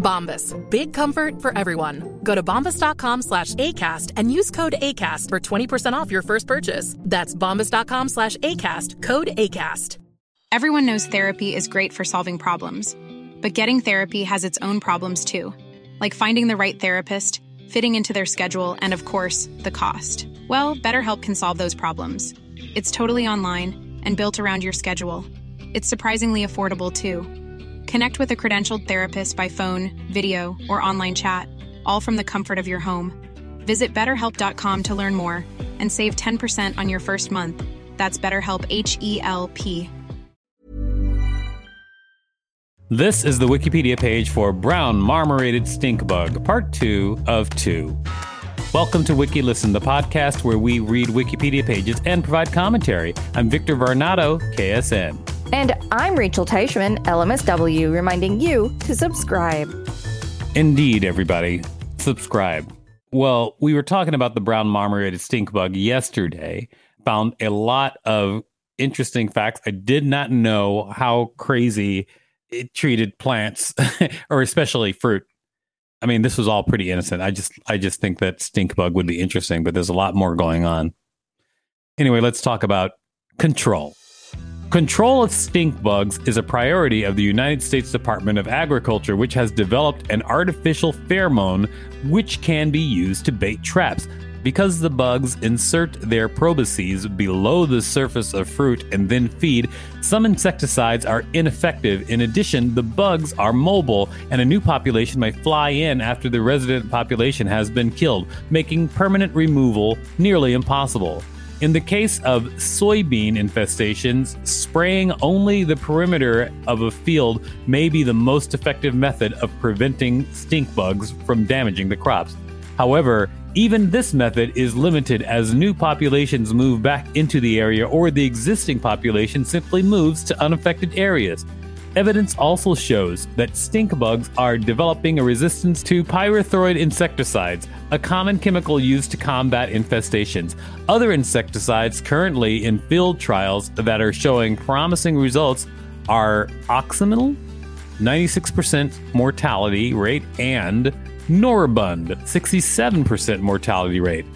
Bombas. Big comfort for everyone. Go to bombas.com slash ACAST and use code ACAST for 20% off your first purchase. That's bombas.com slash ACAST. Code ACAST. Everyone knows therapy is great for solving problems. But getting therapy has its own problems too. Like finding the right therapist, fitting into their schedule, and of course, the cost. Well, BetterHelp can solve those problems. It's totally online and built around your schedule. It's surprisingly affordable too. Connect with a credentialed therapist by phone, video, or online chat, all from the comfort of your home. Visit betterhelp.com to learn more and save 10% on your first month. That's BetterHelp H E L P. This is the Wikipedia page for Brown Marmorated Stink Bug, part two of two. Welcome to Wiki Listen, the podcast where we read Wikipedia pages and provide commentary. I'm Victor Varnado, KSN. And I'm Rachel Teichman, LMSW, reminding you to subscribe. Indeed, everybody, subscribe. Well, we were talking about the brown marmorated stink bug yesterday. Found a lot of interesting facts. I did not know how crazy it treated plants, or especially fruit. I mean, this was all pretty innocent. I just, I just think that stink bug would be interesting, but there's a lot more going on. Anyway, let's talk about control. Control of stink bugs is a priority of the United States Department of Agriculture, which has developed an artificial pheromone which can be used to bait traps. Because the bugs insert their probosces below the surface of fruit and then feed, some insecticides are ineffective. In addition, the bugs are mobile, and a new population may fly in after the resident population has been killed, making permanent removal nearly impossible. In the case of soybean infestations, spraying only the perimeter of a field may be the most effective method of preventing stink bugs from damaging the crops. However, even this method is limited as new populations move back into the area or the existing population simply moves to unaffected areas. Evidence also shows that stink bugs are developing a resistance to pyrethroid insecticides, a common chemical used to combat infestations. Other insecticides currently in field trials that are showing promising results are oxamyl, 96% mortality rate, and Norabund, 67% mortality rate.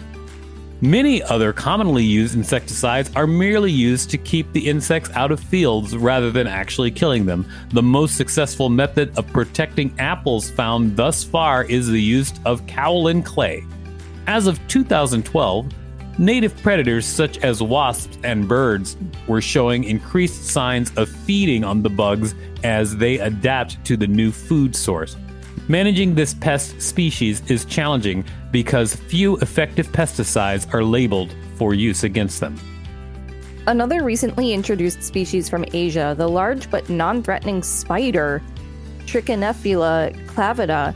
Many other commonly used insecticides are merely used to keep the insects out of fields rather than actually killing them. The most successful method of protecting apples found thus far is the use of kaolin clay. As of 2012, native predators such as wasps and birds were showing increased signs of feeding on the bugs as they adapt to the new food source. Managing this pest species is challenging because few effective pesticides are labeled for use against them. Another recently introduced species from Asia, the large but non threatening spider, Trichonephila clavata,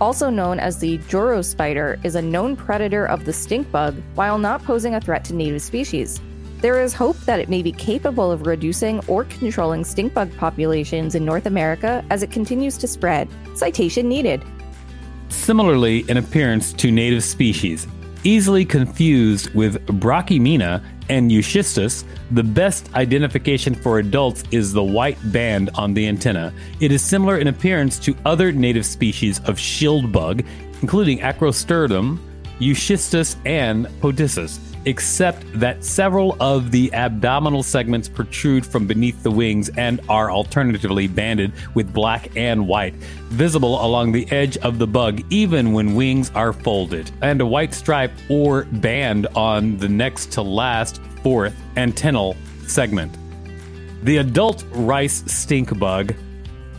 also known as the Joro spider, is a known predator of the stink bug while not posing a threat to native species. There is hope that it may be capable of reducing or controlling stink bug populations in North America as it continues to spread. Citation needed. Similarly, in appearance to native species, easily confused with Brochymena and Euschistus, the best identification for adults is the white band on the antenna. It is similar in appearance to other native species of shield bug, including Acrosternum, Euschistus, and Podisus, except that several of the abdominal segments protrude from beneath the wings and are alternatively banded with black and white, visible along the edge of the bug even when wings are folded, and a white stripe or band on the next to last fourth antennal segment. The adult rice stink bug,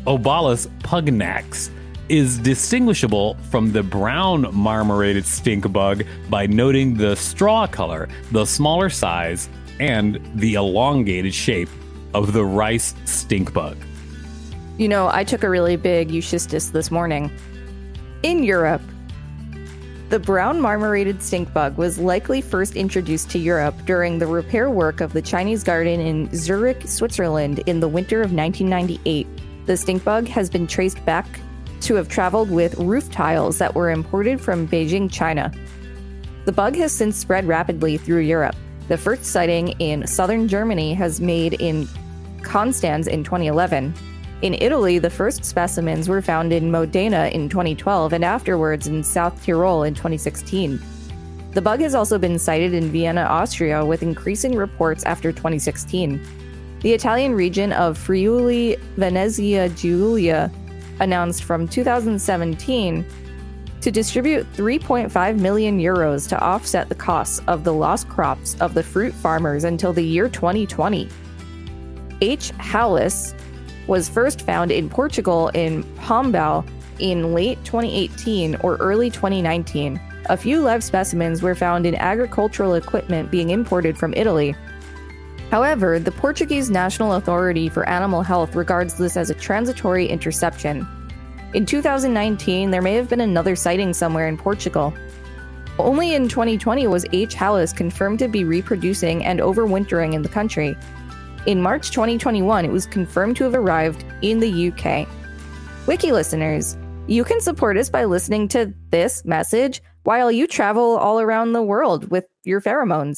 Oebalus pugnax, is distinguishable from the brown marmorated stink bug by noting the straw color, the smaller size, and the elongated shape of the rice stink bug. You know, I took a really big Euschistus this morning. In Europe, the brown marmorated stink bug was likely first introduced to Europe during the repair work of the Chinese garden in Zurich, Switzerland in the winter of 1998. The stink bug has been traced back to have traveled with roof tiles that were imported from Beijing, China. The bug has since spread rapidly through Europe. The first sighting in southern Germany has made in Konstanz in 2011. In Italy, the first specimens were found in Modena in 2012 and afterwards in South Tyrol in 2016. The bug has also been sighted in Vienna, Austria, with increasing reports after 2016. The Italian region of Friuli Venezia Giulia announced from 2017 to distribute 3.5 million euros to offset the costs of the lost crops of the fruit farmers until the year 2020. H. halys was first found in Portugal in Pombal in late 2018 or early 2019. A few live specimens were found in agricultural equipment being imported from Italy. However, the Portuguese National Authority for Animal Health regards this as a transitory interception. In 2019, there may have been another sighting somewhere in Portugal. Only in 2020 was H. halys confirmed to be reproducing and overwintering in the country. In March 2021, it was confirmed to have arrived in the UK. Wiki listeners, you can support us by listening to this message while you travel all around the world with your pheromones.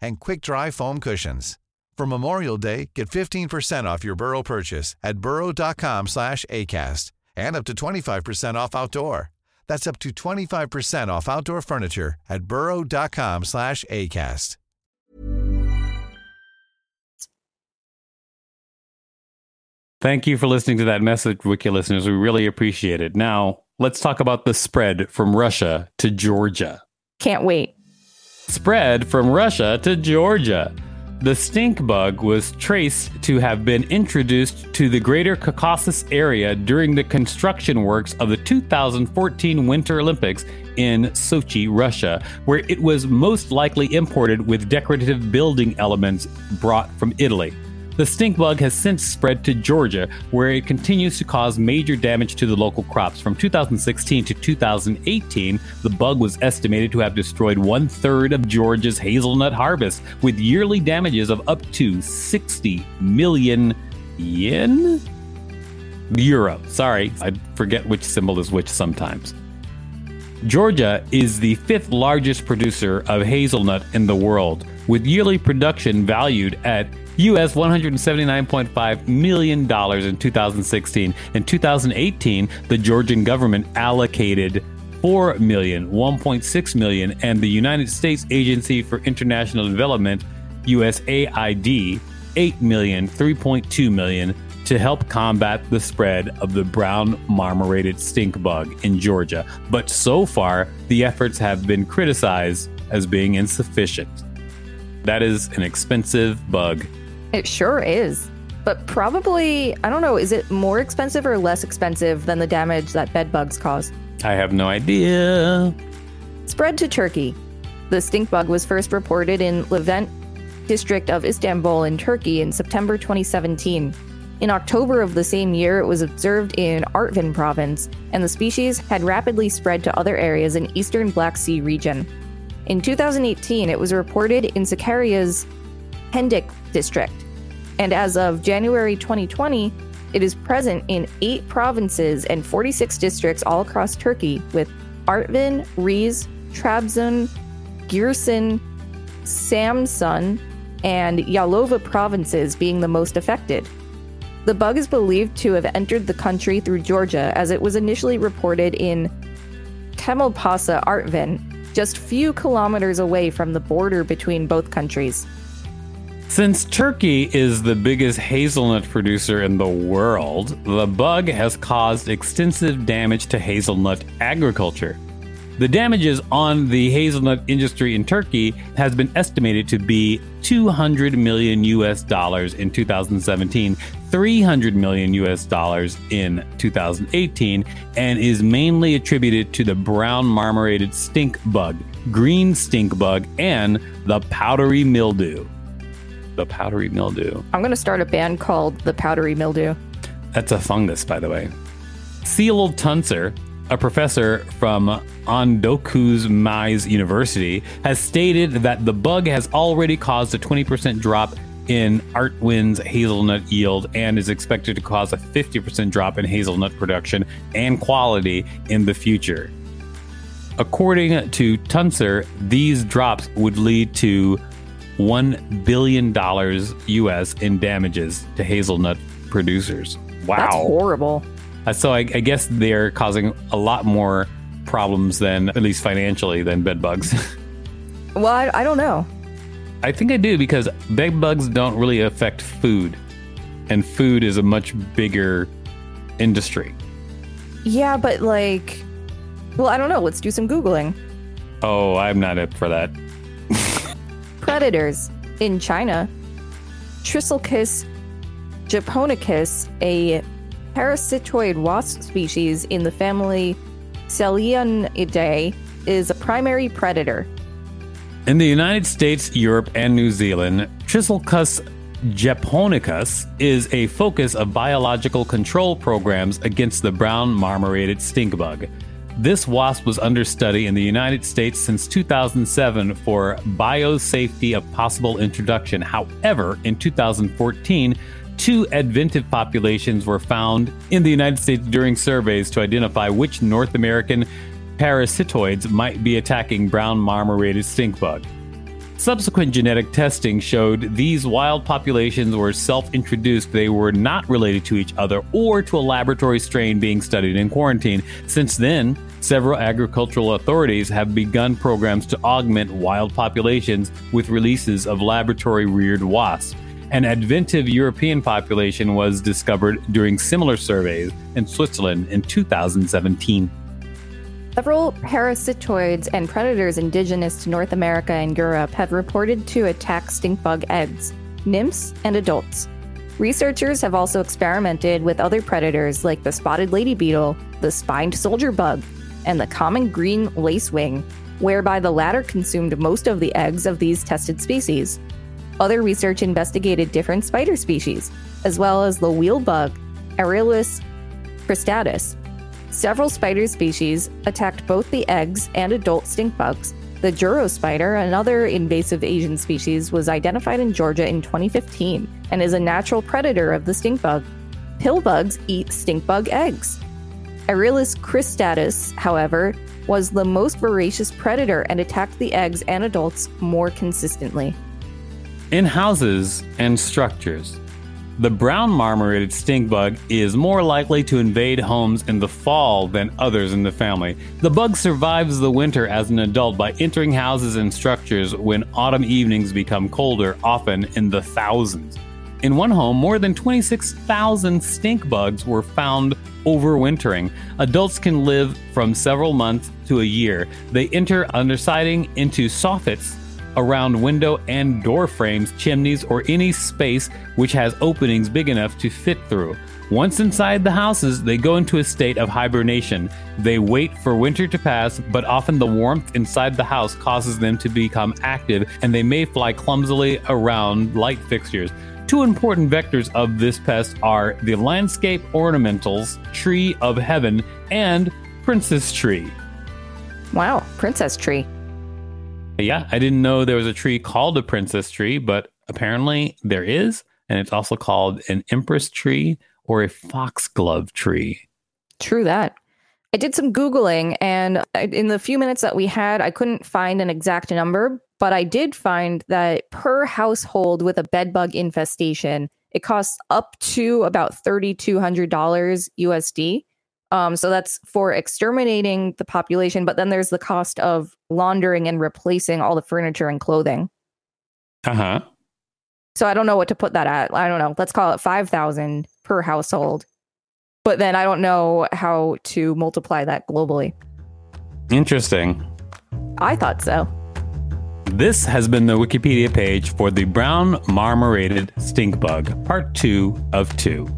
and quick-dry foam cushions. For Memorial Day, get 15% off your Burrow purchase at burrow.com slash ACAST and up to 25% off outdoor. That's up to 25% off outdoor furniture at burrow.com slash ACAST. Thank you for listening to that message, Wiki listeners. We really appreciate it. Now, let's talk about the spread from Russia to Georgia. Can't wait. Spread from Russia to Georgia. The stink bug was traced to have been introduced to the greater Caucasus area during the construction works of the 2014 Winter Olympics in Sochi, Russia, where it was most likely imported with decorative building elements brought from Italy. The stink bug has since spread to Georgia, where it continues to cause major damage to the local crops. From 2016 to 2018, the bug was estimated to have destroyed one third of Georgia's hazelnut harvest, with yearly damages of up to 60 million yen? Euro. Sorry, I forget which symbol is which sometimes. Georgia is the fifth largest producer of hazelnut in the world, with yearly production valued at US $179.5 million in 2016. In 2018, the Georgian government allocated 4 million, 1.6 million, and the United States Agency for International Development, USAID, 8 million, 3.2 million to help combat the spread of the brown marmorated stink bug in Georgia. But so far, the efforts have been criticized as being insufficient. That is an expensive bug it sure is. But probably, I don't know, is it more expensive or less expensive than the damage that bed bugs cause? I have no idea. spread to Turkey. The stink bug was first reported in Levent district of Istanbul in Turkey in September 2017. In October of the same year, it was observed in Artvin province, and the species had rapidly spread to other areas in eastern Black Sea region. In 2018, it was reported in Sakarya''s Pendik district, and as of January 2020, it is present in eight provinces and 46 districts all across Turkey, with Artvin, Rize, Trabzon, Giresun, Samsun, and Yalova provinces being the most affected. The bug is believed to have entered the country through Georgia, as it was initially reported in Kemalpasa, Artvin, just few kilometers away from the border between both countries. Since Turkey is the biggest hazelnut producer in the world, the bug has caused extensive damage to hazelnut agriculture. The damages on the hazelnut industry in Turkey has been estimated to be 200 million US dollars in 2017, 300 million US dollars in 2018, and is mainly attributed to the brown marmorated stink bug, green stink bug, and the powdery mildew. The powdery mildew. I'm going to start a band called The Powdery Mildew. That's a fungus, by the way. Cyril Tuncer, a professor from Ondokuz Mayıs University, has stated that the bug has already caused a 20% drop in Artvin's hazelnut yield and is expected to cause a 50% drop in hazelnut production and quality in the future. According to Tuncer, these drops would lead to $1 billion US in damages to hazelnut producers. Wow. That's horrible. Uh, so I, I guess they're causing a lot more problems than, at least financially, than bed bugs. Well, I, I don't know. I think I do because bed bugs don't really affect food, and food is a much bigger industry. Yeah, but like, well, I don't know. Let's do some Googling. Oh, I'm not up for that. Predators in China. Trissolcus japonicus, a parasitoid wasp species in the family Scelionidae, is a primary predator. In the United States, Europe, and New Zealand, Trissolcus japonicus is a focus of biological control programs against the brown marmorated stink bug. This wasp was under study in the United States since 2007 for biosafety of possible introduction. However, in 2014, two adventive populations were found in the United States during surveys to identify which North American parasitoids might be attacking brown marmorated stink bug. Subsequent genetic testing showed these wild populations were self introduced. They were not related to each other or to a laboratory strain being studied in quarantine. Since then, several agricultural authorities have begun programs to augment wild populations with releases of laboratory reared wasps. An adventive European population was discovered during similar surveys in Switzerland in 2017. Several parasitoids and predators indigenous to North America and Europe have reported to attack stink bug eggs, nymphs, and adults. Researchers have also experimented with other predators like the spotted lady beetle, the spined soldier bug, and the common green lacewing, whereby the latter consumed most of the eggs of these tested species. Other research investigated different spider species, as well as the wheel bug, Arilus cristatus. Several spider species attacked both the eggs and adult stink bugs. The Joro spider, another invasive Asian species, was identified in Georgia in 2015 and is a natural predator of the stink bug. Pill bugs eat stink bug eggs. Arilus cristatus, however, was the most voracious predator and attacked the eggs and adults more consistently. In houses and structures, the brown marmorated stink bug is more likely to invade homes in the fall than others in the family. The bug survives the winter as an adult by entering houses and structures when autumn evenings become colder, often in the thousands. In one home, more than 26,000 stink bugs were found overwintering. Adults can live from several months to a year. They enter under siding into soffits around window and door frames, chimneys, or any space which has openings big enough to fit through. Once inside the houses, they go into a state of hibernation. They wait for winter to pass, but often the warmth inside the house causes them to become active and they may fly clumsily around light fixtures. Two important vectors of this pest are the landscape ornamentals, tree of heaven, and princess tree. Wow, princess tree. Yeah, I didn't know there was a tree called a princess tree, but apparently there is, and it's also called an empress tree or a foxglove tree. True that. I did some Googling, and in the few minutes that we had, I couldn't find an exact number, but I did find that per household with a bedbug infestation, it costs up to about $3,200 USD. Um, so that's for exterminating the population, but then there's the cost of laundering and replacing all the furniture and clothing. Uh huh. So I don't know what to put that at. I don't know. Let's call it 5,000 per household. But then I don't know how to multiply that globally. Interesting. I thought so. This has been the Wikipedia page for the brown marmorated stink bug, part two of two.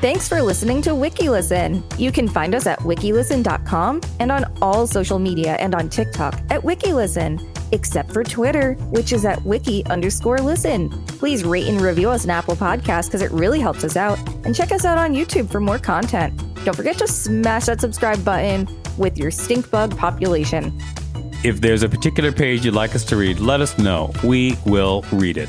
Thanks for listening to WikiListen. You can find us at wikilisten.com and on all social media and on TikTok at WikiListen, except for Twitter, which is at wiki underscore listen. Please rate and review us on Apple Podcasts because it really helps us out. And check us out on YouTube for more content. Don't forget to smash that subscribe button with your stink bug population. If there's a particular page you'd like us to read, let us know. We will read it.